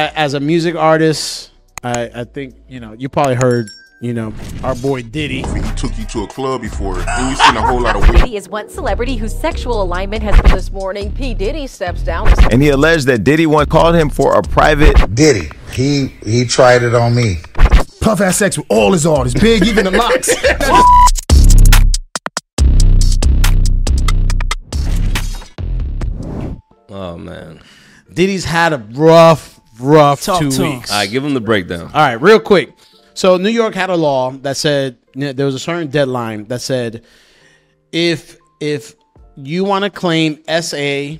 A- As a music artist, I, I think you know you probably heard you know our boy Diddy. He took you to a club before, and you seen a whole lot of. Diddy is one celebrity whose sexual alignment has been this morning. P. Diddy steps down. And he alleged that Diddy once called him for a private Diddy, he he tried it on me. Puff had sex with all his artists, big, even the Lox. Oh man. Diddy's had a rough, rough Talk two to weeks. All right, give them the breakdown. All right, real quick. So New York had a law that said there was a certain deadline that said if if you want to claim SA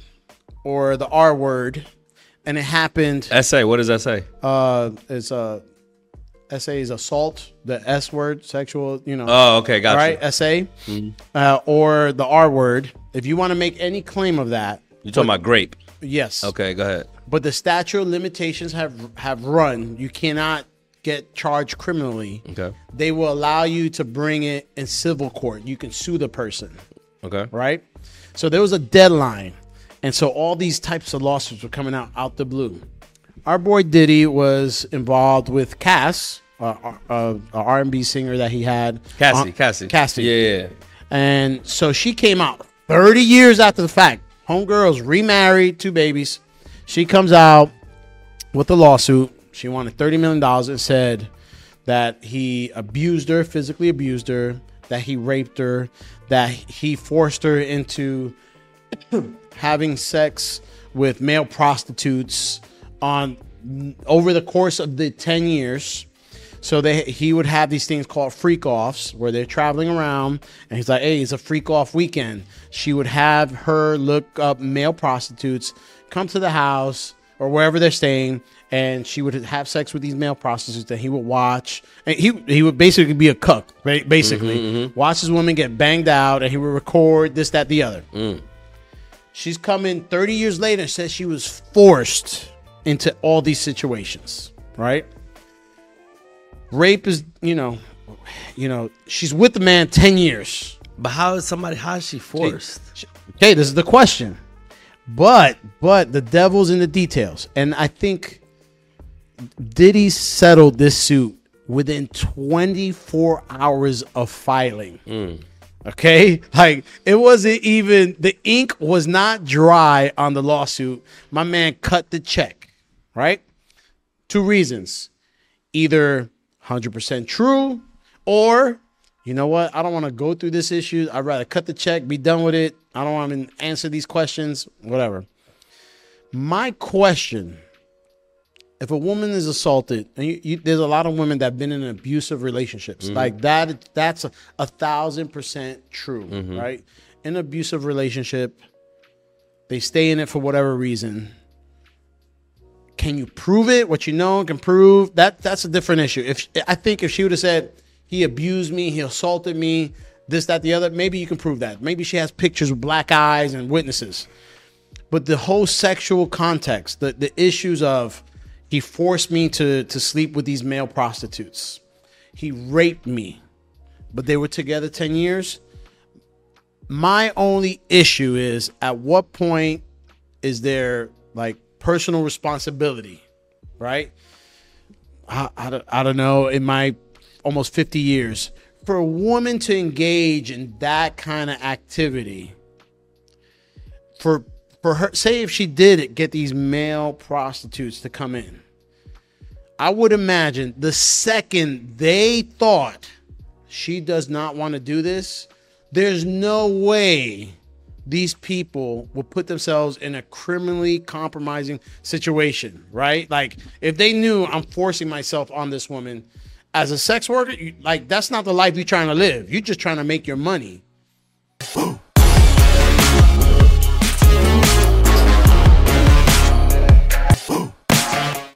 or the R word, and it happened, SA, What does that say? uh, it's a SA is assault, the S word, sexual, you know. Oh, okay, gotcha. Right, SA, uh, or the R word. If you want to make any claim of that, you're talking about grape? Yes. Okay, go ahead. But the statute of limitations have have run. You cannot get charged criminally. Okay. They will allow you to bring it in civil court. You can sue the person, Okay. right? So there was a deadline, and so all these types of lawsuits were coming out out the blue. Our boy Diddy was involved with Cass, uh, uh, a R&B singer that he had. Cassie, Uh, Cassie. Cassie. Yeah, yeah, yeah. And so she came out 30 years after the fact. Homegirl's remarried, two babies. She comes out with a lawsuit. She wanted $30 million and said that he abused her, physically abused her, that he raped her, that he forced her into having sex with male prostitutes on over the course of the 10 years. So they he would have these things called freak offs where they're traveling around and he's like, "Hey, it's a freak off weekend." She would have her look up male prostitutes, come to the house or wherever they're staying, and she would have sex with these male prostitutes that he would watch. And he he would basically be a cuck, ba- basically. Mm-hmm, mm-hmm. Watch his woman get banged out and he would record this that the other. Mm. She's coming 30 years later and says she was forced into all these situations, right? Rape is, you know, you know, she's with the man 10 years. But how is somebody? How is she forced? Okay, this is the question. But but the devil's in the details. And I think Diddy settled this suit within 24 hours of filing. Mm. Okay? Like it wasn't even the ink was not dry on the lawsuit. My man cut the check, right? Two reasons. Either 100% true or you know what? I don't want to go through this issue. I'd rather cut the check, be done with it. I don't want to answer these questions, whatever. My question if a woman is assaulted, and you, you, there's a lot of women that have been in abusive relationships, mm-hmm. like that, that's a, a thousand percent true, mm-hmm. right? In an abusive relationship, they stay in it for whatever reason. Can you prove it? What you know can prove that that's a different issue. If I think if she would have said he abused me, he assaulted me, this, that, the other, maybe you can prove that. Maybe she has pictures with black eyes and witnesses. But the whole sexual context, the, the issues of he forced me to to sleep with these male prostitutes. He raped me. But they were together 10 years. My only issue is at what point is there like personal responsibility, right? I, I, I don't know, in my almost 50 years, for a woman to engage in that kind of activity, for for her, say if she did it, get these male prostitutes to come in, I would imagine the second they thought she does not want to do this, there's no way these people will put themselves in a criminally compromising situation, right? Like if they knew I'm forcing myself on this woman as a sex worker, you, like that's not the life you're trying to live. You're just trying to make your money.